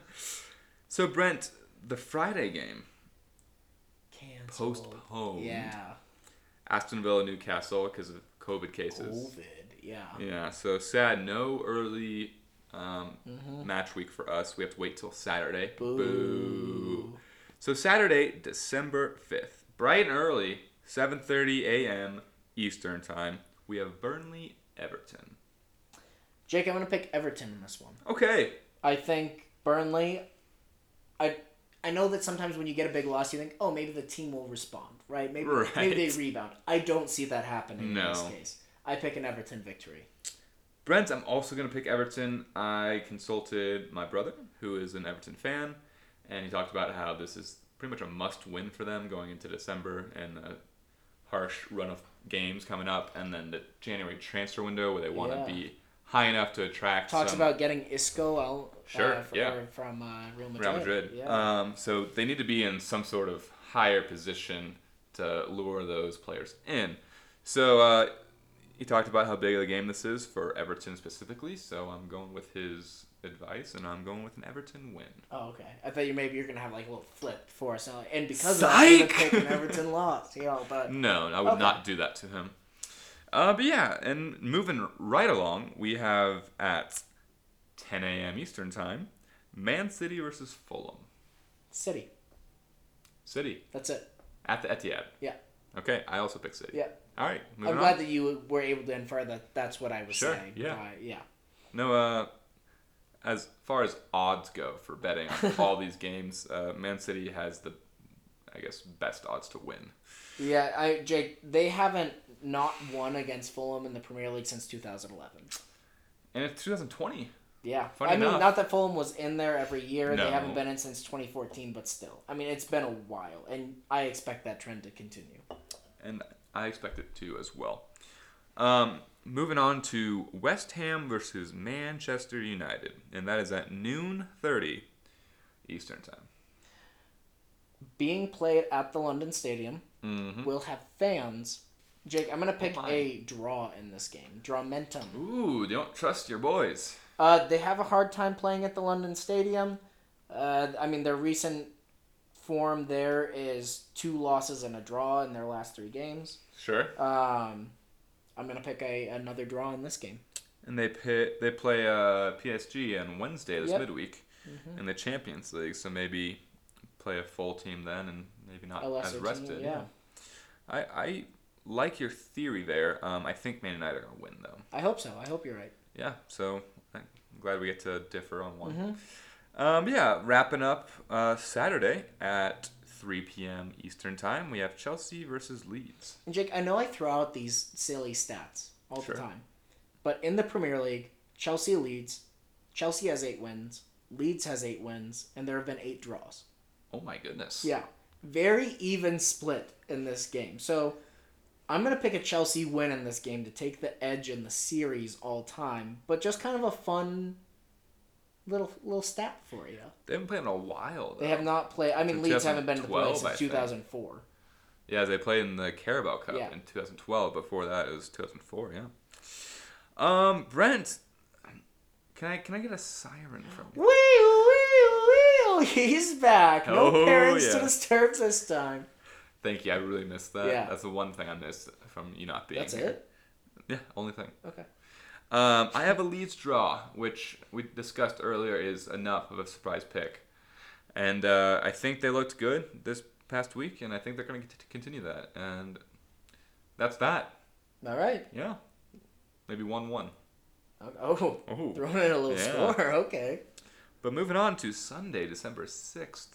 so Brent, the Friday game Canceled. postponed. Yeah, Aston Villa, Newcastle because of COVID cases. COVID. Yeah. Yeah, so sad. No early um, Mm-hmm. match week for us. We have to wait till Saturday. Boo. So Saturday, December fifth, bright and early, seven thirty a.m. Eastern time. We have Burnley, Everton. Jake, I'm gonna pick Everton in this one. Okay. I think Burnley. I I know that sometimes when you get a big loss, you think, oh, maybe the team will respond, right? Maybe maybe they rebound. I don't see that happening in this case. I pick an Everton victory. Brent, I'm also going to pick Everton. I consulted my brother, who is an Everton fan, and he talked about how this is pretty much a must win for them going into December and a harsh run of games coming up, and then the January transfer window where they want to Yeah. be high enough to attract Talks some about getting Isco out. Sure, uh, fr- yeah. from uh, Real Madrid. Real Madrid. Yeah. Um, so they need to be in some sort of higher position to lure those players in. So uh, he talked about how big of a game this is for Everton specifically. So I'm going with his advice, and I'm going with an Everton win. oh, okay. I thought you maybe you're gonna have like a little flip for us, and because of that, pick an Everton loss. Yeah, but No, I would Okay. not do that to him. Uh, but yeah, and moving right along, we have at 10 a.m. Eastern time, Man City versus Fulham. City. City That's it. at the Etihad. Yeah. Okay, I also pick City. Yeah. All right, I'm on. glad that you were able to infer that. That's what I was Sure, saying. yeah. Uh, yeah. No, uh, as far as odds go for betting on all these games, uh, Man City has the, I guess, best odds to win. Yeah, I Jake, they haven't not won against Fulham in the Premier League since 2011. And it's 2020. Yeah, Funny I mean, not that Fulham was in there every year. No. They haven't been in since 2014, but still, I mean, it's been a while, and I expect that trend to continue. and I expect it to as well. Um, moving on to West Ham versus Manchester United, and that is at noon thirty Eastern time. Being played at the London Stadium, Mm-hmm. will have fans. Jake, I'm gonna pick Oh a draw in this game. Drawmentum. Ooh, don't trust your boys. Uh, they have a hard time playing at the London Stadium. Uh, I mean, their recent form there is two losses and a draw in their last three games. Sure. Um, I'm gonna pick a another draw in this game. And they pay, they play uh, PSG on Wednesday this Yep. midweek in the Champions League, so maybe play a full team then, and maybe not as rested. team, yeah. I, I like your theory there. Um, I think Man United are gonna win though. I hope so. I hope you're right. Yeah, so I'm glad we get to differ on one. Mm-hmm. Um, yeah, wrapping up uh, Saturday at 3 p.m. Eastern time, we have Chelsea versus Leeds. And Jake, I know I throw out these silly stats all Sure. the time, but in the Premier League, Chelsea leads. Chelsea has eight wins. Leeds has eight wins, and there have been eight draws. Oh my goodness. Yeah, very even split in this game. So I'm gonna pick a Chelsea win in this game to take the edge in the series all time, but just kind of a fun little little stat for you. They haven't played in a while. Though. They have not played. I mean, Leeds haven't been to the playoffs since 2004. Yeah, they played in the Carabao Cup Yeah. in 2012. Before that, it was 2004. Yeah. Um, Brent, can I can I get a siren from you? Wee wee wee! He's back. No Oh, parents to yeah. disturb this time. Thank you. I really missed that. Yeah. That's the one thing I missed from you not being That's here. it. Yeah, only thing. Okay. Um, I have a Leeds draw, which we discussed earlier is enough of a surprise pick, and uh, I think they looked good this past week, and I think they're going to continue that, and that's that. All right. Yeah, maybe one-one. Oh, Oh. throwing in a little Yeah. score. Okay. But moving on to Sunday, December 6th.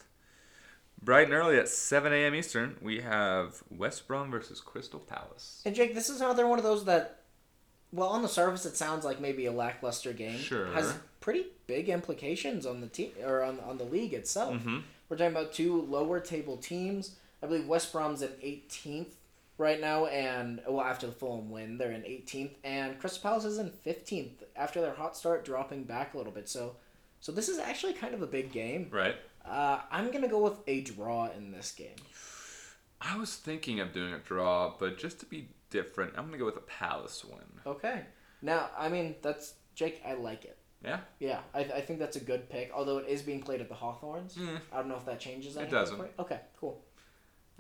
Bright and early at 7 a.m. Eastern, we have West Brom versus Crystal Palace. And Jake, this is another one of those that, well, on the surface, it sounds like maybe a lackluster game. Sure. Has pretty big implications on the team or on, on the league itself. Mm-hmm. We're talking about two lower table teams. I believe West Brom's in 18th right now, and well, after the Fulham win, they're in 18th, and Crystal Palace is in 15th after their hot start, dropping back a little bit. So, so this is actually kind of a big game. Right? Uh, I'm gonna go with a draw in this game. I was thinking of doing a draw, but just to be different, I'm going to go with a Palace one. Okay. Now, I mean, that's Jake. I like it. Yeah? Yeah, I, I think that's a good pick. Although it is being played at the Hawthorns. Mm. I don't know if that changes. It doesn't. you. Okay, cool.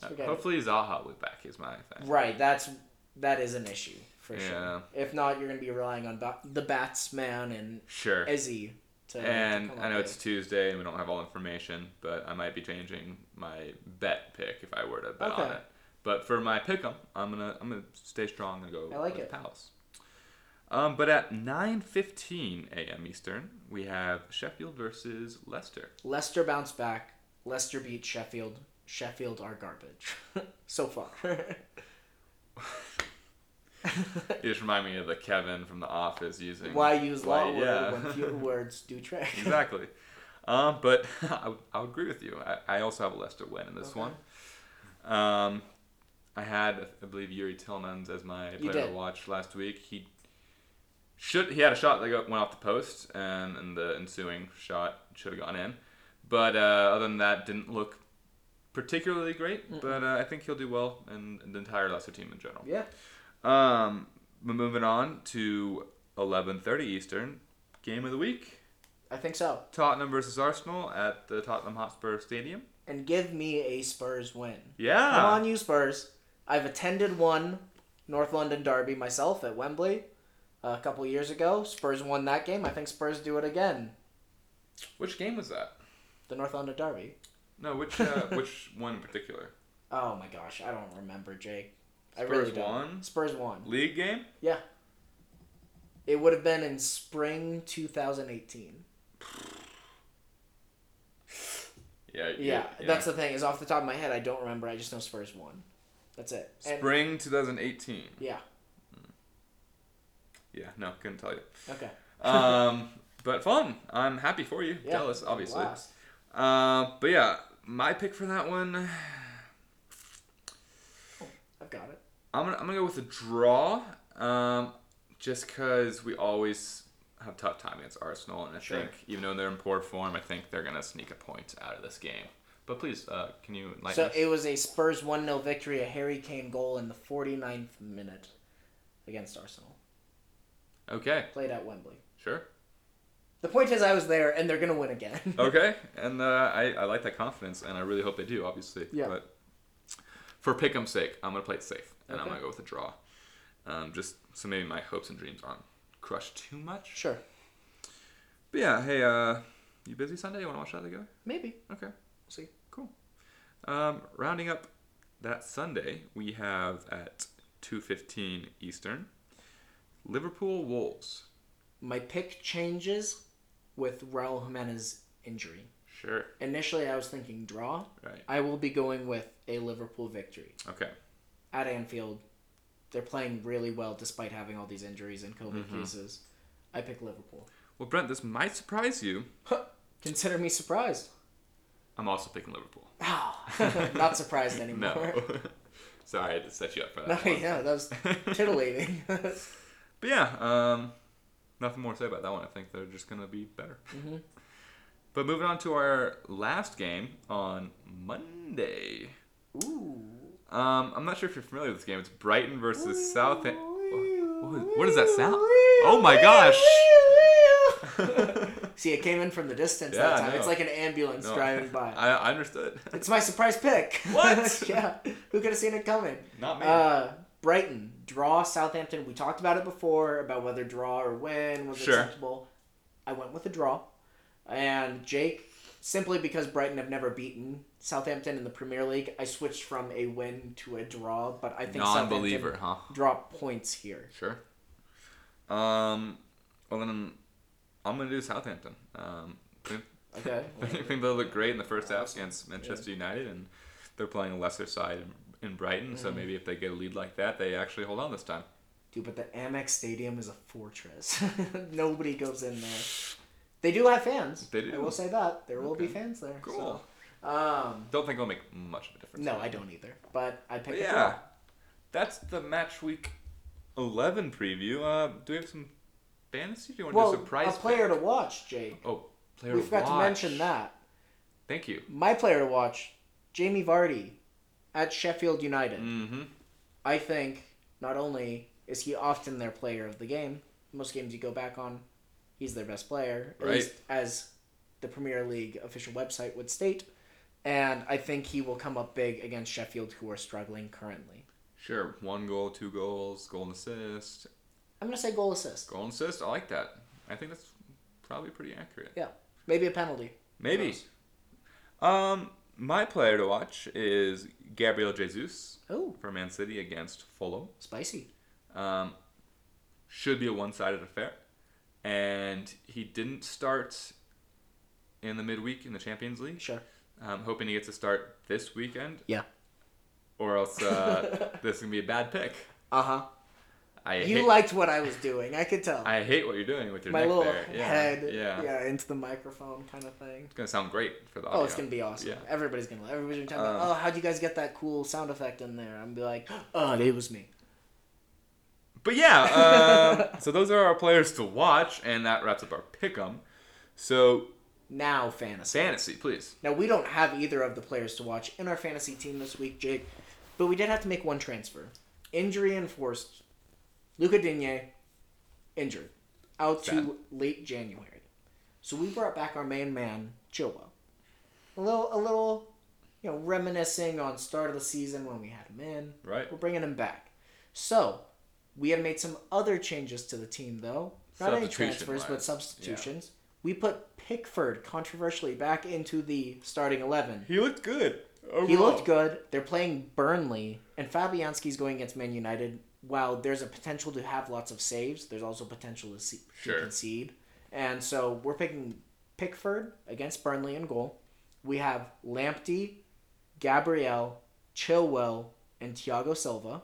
Uh, Forget it. hopefully Zaha will be back is my thing. Right, that's that is an issue for Yeah. sure. If not, you're gonna be relying on ba- the Batsman and Sure. Eze to. And to I know it's. Tuesday and we don't have all information, but I might be changing my bet pick if I were to bet on it. But for my pick 'em, I'm gonna I'm gonna stay strong and go I like with it. Palace. Um, but at 9:15 a.m. Eastern, we have Sheffield versus Leicester. Leicester bounce back. Leicester beat Sheffield. Sheffield are garbage so far. You just remind me of the Kevin from The Office using. Why use law Why- word yeah. when few words do trick? exactly. Um, but I, I agree with you. I, I also have a Leicester win in this Okay. one. Um, I had, I believe, Youri Tielemans as my player to watch last week. He should he had a shot that went off the post, and, and the ensuing shot should have gone in. But uh, other than that, didn't look particularly great. But uh, I think he'll do well, and, and the entire Leicester team in general. yeah. Um, moving on to 11:30 Eastern, game of the week. I think so. Tottenham versus Arsenal at the Tottenham Hotspur Stadium. And give me a Spurs win. Yeah. Come on, you Spurs. I've attended one North London derby myself at Wembley a couple years ago. Spurs won that game. I think Spurs do it again. Which game was that? The North London derby. No, which uh, which one in particular? Oh my gosh, I don't remember, Jake. I Spurs really don't. won? Spurs won. League game? Yeah. It would have been in spring 2018. Yeah. Yeah, that's the thing. Is off the top of my head, I don't remember. I just know Spurs won. That's it. And- Spring 2018. yeah. Yeah. No, couldn't tell you. Okay. Um, but fun. I'm happy for you. Yeah. Jealous, obviously. Blast. Uh, but yeah, my pick for that one. I've got it. I'm gonna I'm gonna go with a draw. Um, just because we always have tough time against Arsenal, and I Sure. think even though they're in poor form, I think they're gonna sneak a point out of this game. But please, uh, can you enlighten So us? it was a Spurs 1 0 victory, a Harry Kane goal in the 49th minute against Arsenal. okay, Played at Wembley. sure. The point is, I was there, and they're going to win again. Okay, and uh, I I like that confidence, and I really hope they do. Obviously, Yeah. But for Pick'em's sake, I'm gonna play it safe, and I'm Okay. gonna go with a draw. Um, just so maybe my hopes and dreams aren't crushed too much. sure. But yeah, hey, uh, you busy Sunday? You wanna watch that together? Maybe. Okay. See. Cool. Um, rounding up that Sunday, we have at 2:15 Eastern, Liverpool Wolves. My pick changes with Raul Jimenez injury. Sure. Initially, I was thinking draw. Right. I will be going with a Liverpool victory Okay. at Anfield. They're playing really well despite having all these injuries and COVID Mm-hmm. cases. I pick Liverpool. Well, Brent, this might surprise you. Consider me surprised. I'm also picking Liverpool. Oh, not surprised No. anymore. Sorry, I to set you up for No, that. one. yeah, that was titillating. But yeah, um, nothing more to say about that one. I think they're just gonna be better. Mm-hmm. But moving on to our last game on Monday. Ooh. Um, I'm not sure if you're familiar with this game. It's Brighton versus South. What, does that sound? Oh my gosh! See, it came in from the distance Yeah, that time. It's like an ambulance No, driving by. I, I understood. It's my surprise pick. What? yeah. Who could have seen it coming? Not me. Uh, Brighton draw Southampton. We talked about it before about whether draw or win was Sure. acceptable. I went with a draw, and Jake simply because Brighton have never beaten Southampton in the Premier League. I switched from a win to a draw, but I think Non-believer, Southampton huh? drop points here. Sure. Um, well then, I'm gonna do Southampton. Um, Okay. I think they'll look great in the first half against Manchester United, and they're playing a lesser side in, in Brighton. So maybe if they get a lead like that, they actually hold on this time. Dude, but the Amex Stadium is a fortress. Nobody goes in there. They do have fans. They do. I will say that there will be fans there. Cool. So, um, Don't think it'll make much of a difference. no, I don't either. But I But picked. a yeah, that's the match week eleven preview. Uh, do we have some fantasy? Do you want Well, to do a surprise? a player pick? to watch, Jake. Oh, player we forgot to mention that. Thank you. My player to watch, Jamie Vardy, at Sheffield United. Mm-hmm. I think not only is he often their player of the game, most games you go back on, he's their best player, at Right. least as the Premier League official website would state. And I think he will come up big against Sheffield, who are struggling currently. Sure. One goal, two goals, goal and assist. I'm going to say goal assist. Goal assist. I like that. I think that's probably pretty accurate. Yeah. Maybe a penalty. Maybe. Um, my player to watch is Gabriel Jesus Oh, for Man City against Fulham. spicy. Um, should be a one-sided affair, and he didn't start in the midweek in the Champions League. Sure. I'm hoping he gets a start this weekend, Yeah. or else uh, this is gonna be a bad pick. Uh huh. I You hate, liked what I was doing. I could tell. I hate what you're doing with your My neck little there. Yeah, head, yeah. into the microphone kind of thing. It's gonna sound great for the audio. Oh, it's gonna be awesome. Yeah. Everybody's gonna. Everybody's gonna tell me, Um, "Oh, how'd you guys get that cool sound effect in there?" I'm gonna be like, "Oh, it was me." But yeah, um, so those are our players to watch, and that wraps up our pick'em. So Now fantasy. fantasy, please. Now we don't have either of the players to watch in our fantasy team this week, Jake, but we did have to make one transfer. Injury enforced. Luca Digne injured, out Sad. to late January. So we brought back our main man, Chilwell. A little, a little, you know, reminiscing on start of the season when we had him in. Right. We're bringing him back. So we have made some other changes to the team, though. Not any transfers, but wise, substitutions. We put Pickford controversially back into the starting eleven. He looked good. He looked good. They're playing Burnley, and Fabianski's going against Man United. While there's a potential to have lots of saves, there's also potential to, see, Sure. to concede. And so we're picking Pickford against Burnley in goal. We have Lamptey, Gabriel, Chilwell, and Thiago Silva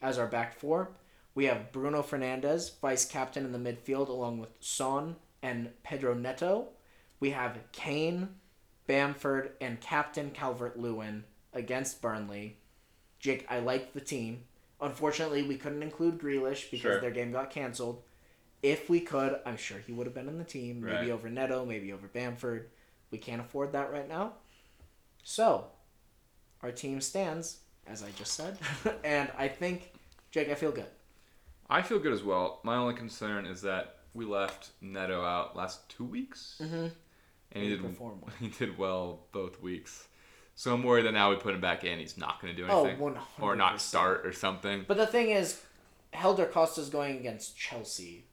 as our back four. We have Bruno Fernandes, vice captain in the midfield, along with Son and Pedro Neto. We have Kane, Bamford, and Captain Calvert Lewin against Burnley. Jake, I like the team. Unfortunately, we couldn't include Grealish because Sure. their game got canceled. If we could, I'm sure he would have been in the team. Maybe Right. over Neto, maybe over Bamford. We can't afford that right now. So, our team stands, as I just said. and I think, Jake, I feel good. I feel good as well. My only concern is that we left Neto out last two weeks, Mm-hmm. and he He did performed well. he did well both weeks. So I'm worried that now we put him back in, he's not going to do Oh, anything, 100%. or not start or something. But the thing is, Helder Costa's going against Chelsea.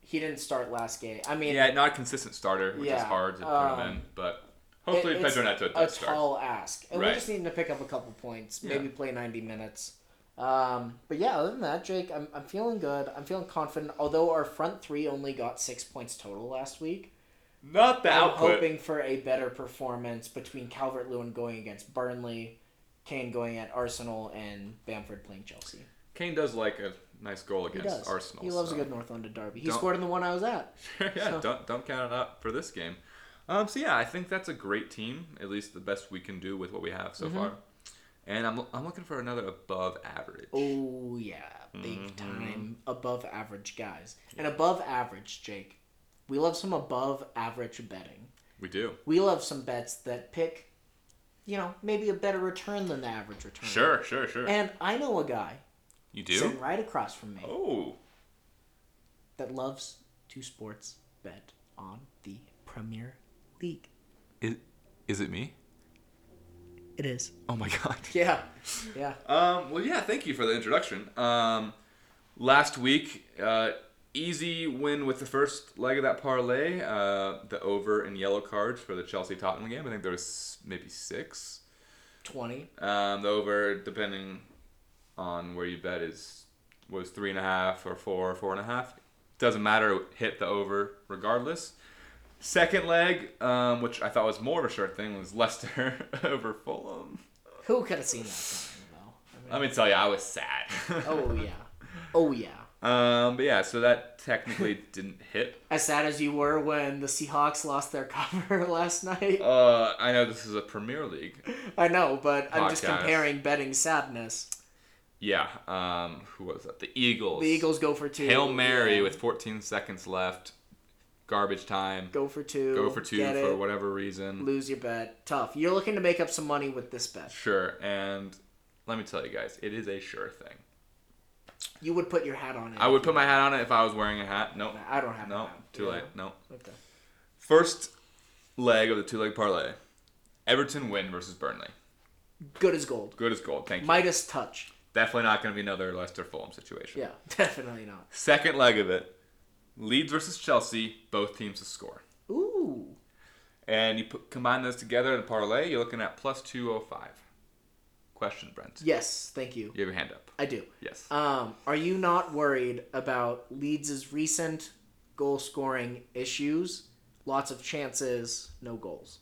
He didn't start last game. I mean, yeah, not a consistent starter, which is hard to put him um, in. But hopefully it's Pedro Neto a does start. tall ask, and we Right. just need to pick up a couple points. Yeah. Maybe play ninety minutes. Um, but yeah, other than that, Jake, I'm, I'm feeling good. I'm feeling confident. Although our front three only got six points total last week, Not the I'm output. hoping for a better performance between Calvert Lewin going against Burnley, Kane going at Arsenal, and Bamford playing Chelsea. Kane does like a nice goal He against does. Arsenal. He loves so. a good North London derby. He Don't- scored in the one I was at. yeah, So- don't don't count it out for this game. Um, so yeah, I think that's a great team. At least the best we can do with what we have so far. And I'm I'm looking for another above average. Oh yeah, big time above average guys. And above average, Jake. We love some above average betting. We do. We love some bets that pick, you know, maybe a better return than the average return. Sure, sure, sure. And I know a guy you do? sitting right across from me Oh. that loves to sports bet on the Premier League. Is, is it me? It is. Oh my god. Yeah. Yeah. Um, well, yeah, thank you for the introduction. Um, last week, uh, easy win with the first leg of that parlay. Uh, the over and yellow cards for the Chelsea Tottenham game. I think there was maybe six. 20. Um, the over, depending on where you bet, is was three and a half or four or four and a half. Doesn't matter. Hit the over regardless. Second leg, um, which I thought was more of a sure thing, was Leicester over Fulham. Who could have seen that coming, though? I mean, Let me tell you, I was sad. oh, yeah. Oh, yeah. Um, but yeah, so that technically didn't hit. As sad as you were when the Seahawks lost their cover last night. Uh, I know this is a Premier League. I know, but I'm just comparing betting sadness. Yeah. Um, who was that? The Eagles. The Eagles go for two. Hail Mary Yeah. with 14 seconds left. Garbage time. Go for two. Go for two get for it, whatever reason. Lose your bet. Tough. You're looking to make up some money with this bet. Sure. And let me tell you guys, it is a sure thing. You would put your hat on it. I would put my hat on it if I was wearing a hat. Nope. I don't have No. hat. Too Yeah. late. No. Okay. First leg of the two leg parlay. Everton win versus Burnley. Good as gold. Good as gold. Thank you. Midas touch. Definitely not going to be another Leicester Fulham situation. Yeah, definitely not. Second leg of it, Leeds versus Chelsea, both teams to score. Ooh. And you put, combine those together in a parlay, you're looking at plus 205. Question, Brent. Yes, thank you. You have your hand up. I do. Yes. Um, are you not worried about Leeds' recent goal scoring issues? Lots of chances, no goals.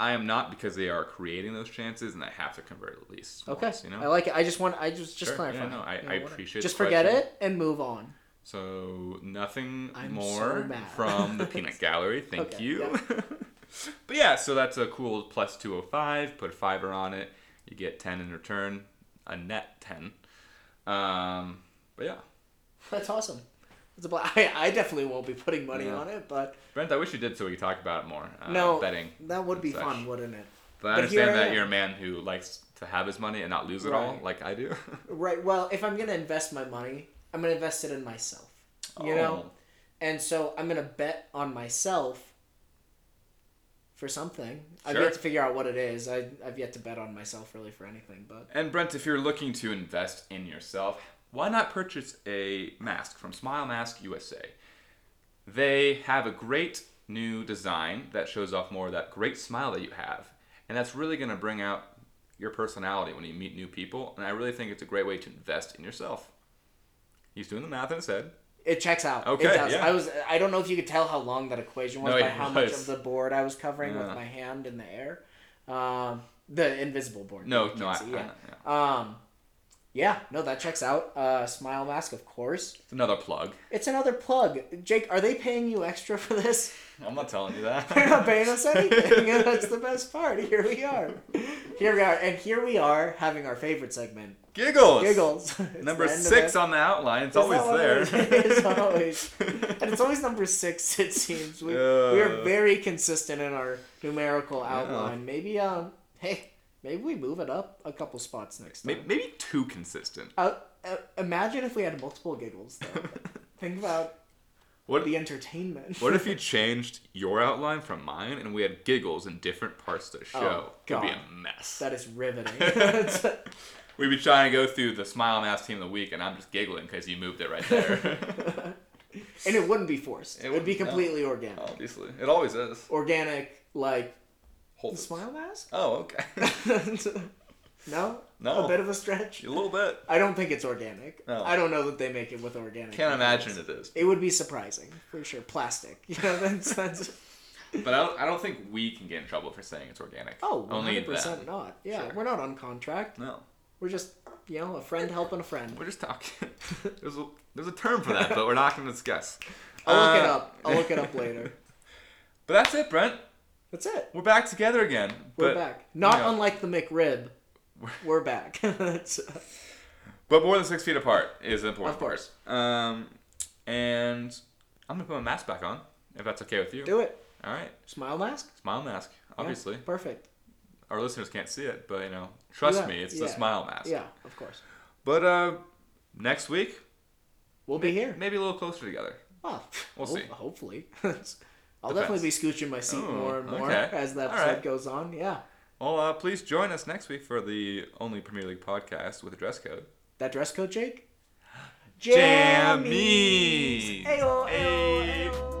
I am not because they are creating those chances and they have to convert at least. Okay, once, you know? I like it. I just want. I just just Sure, clarify. yeah, no, I- You know, I appreciate Just forget question. it and move on. So nothing I'm more so from the peanut gallery. Thank Okay, you. yeah. but yeah, so that's a cool plus 205. Put a fiver on it. You get 10 in return, a net 10. Um, but yeah, That's awesome. It's a bla- I, I definitely won't be putting money Yeah. on it, but Brent, I wish you did so we could talk about it more. Uh, no, betting. that would be such. fun, wouldn't it? But I But here understand that am. you're a man who likes to have his money and not lose it all, like I do. Right. Well, if I'm gonna invest my money, I'm gonna invest it in myself. You know, Oh. and so I'm gonna bet on myself for something. I've yet to figure out what it is. I I've yet to bet on myself really for anything, but And Brent, if you're looking to invest in yourself, why not purchase a mask from Smile Mask USA? They have a great new design that shows off more of that great smile that you have, and that's really going to bring out your personality when you meet new people. And I really think it's a great way to invest in yourself. He's doing the math in his head. It checks out. Okay, It does. yeah. I was. I don't know if you could tell how long that equation was No, by how much of the board I was covering with my hand in the air. Um, the invisible board. No, no, I, see, I, yeah. yeah. Um, yeah, no, that checks out. Uh, Smile Mask, of course. It's another plug. It's another plug. Jake, are they paying you extra for this? I'm not telling you that. They're not paying us anything. and That's the best part. Here we are. Here we are, and here we are having our favorite segment, Giggles. giggles. It's Number the end of six on the outline. It's always there. it is? Always, and it's always number six. It seems we, we are very consistent in our numerical outline. Maybe um, hey, maybe we move it up a couple spots next time. May- Maybe too consistent. Uh, uh, imagine if we had multiple giggles though. Think about What the entertainment. What if you changed your outline from mine and we had giggles in different parts of the oh, show? Oh, It'd be a mess. that is riveting. We'd be trying to go through the Smile Mask Team of the Week, and I'm just giggling because you moved it right there. and it wouldn't be forced. It It would be wouldn't, no. completely organic. Obviously, it always is. Organic, like Hold the smile mask. Oh, okay. No, No. a bit of a stretch. a little bit. I don't think it's organic. No. I don't know that they make it with organic. Can't imagine it is. It would be surprising for sure. Plastic. You know, that's, that's But I don't, I don't think we can get in trouble for saying it's organic. oh, only 100 percent them. not. Yeah, Sure. we're not on contract. No, We're just you know a friend helping a friend. we're just talking. there's a there's a term for that, but we're not going to discuss. I'll look it Uh, up. I'll look it up later. But that's it, Brent. That's it. We're back together again. We're but, back. Not you know, unlike the McRib. We're back. But more than six feet apart is important Of course. Um, and I'm gonna put my mask back on, if that's okay with you. Do it. All right, Smile mask. smile mask, Yeah, obviously. perfect. our listeners can't see it, but you know, trust Yeah, me, it's yeah. the smile mask. Yeah, of course. But uh, next week, We'll be here. maybe a little closer together. Well, We'll ho- see. Hopefully. I'll definitely be scooching my seat Oh, more and more okay. as the episode right. goes on. Yeah. Well, uh, please join us next week for the only Premier League podcast with a dress code. That dress code, Jake? Jammies. Ayo, ayo, ayo.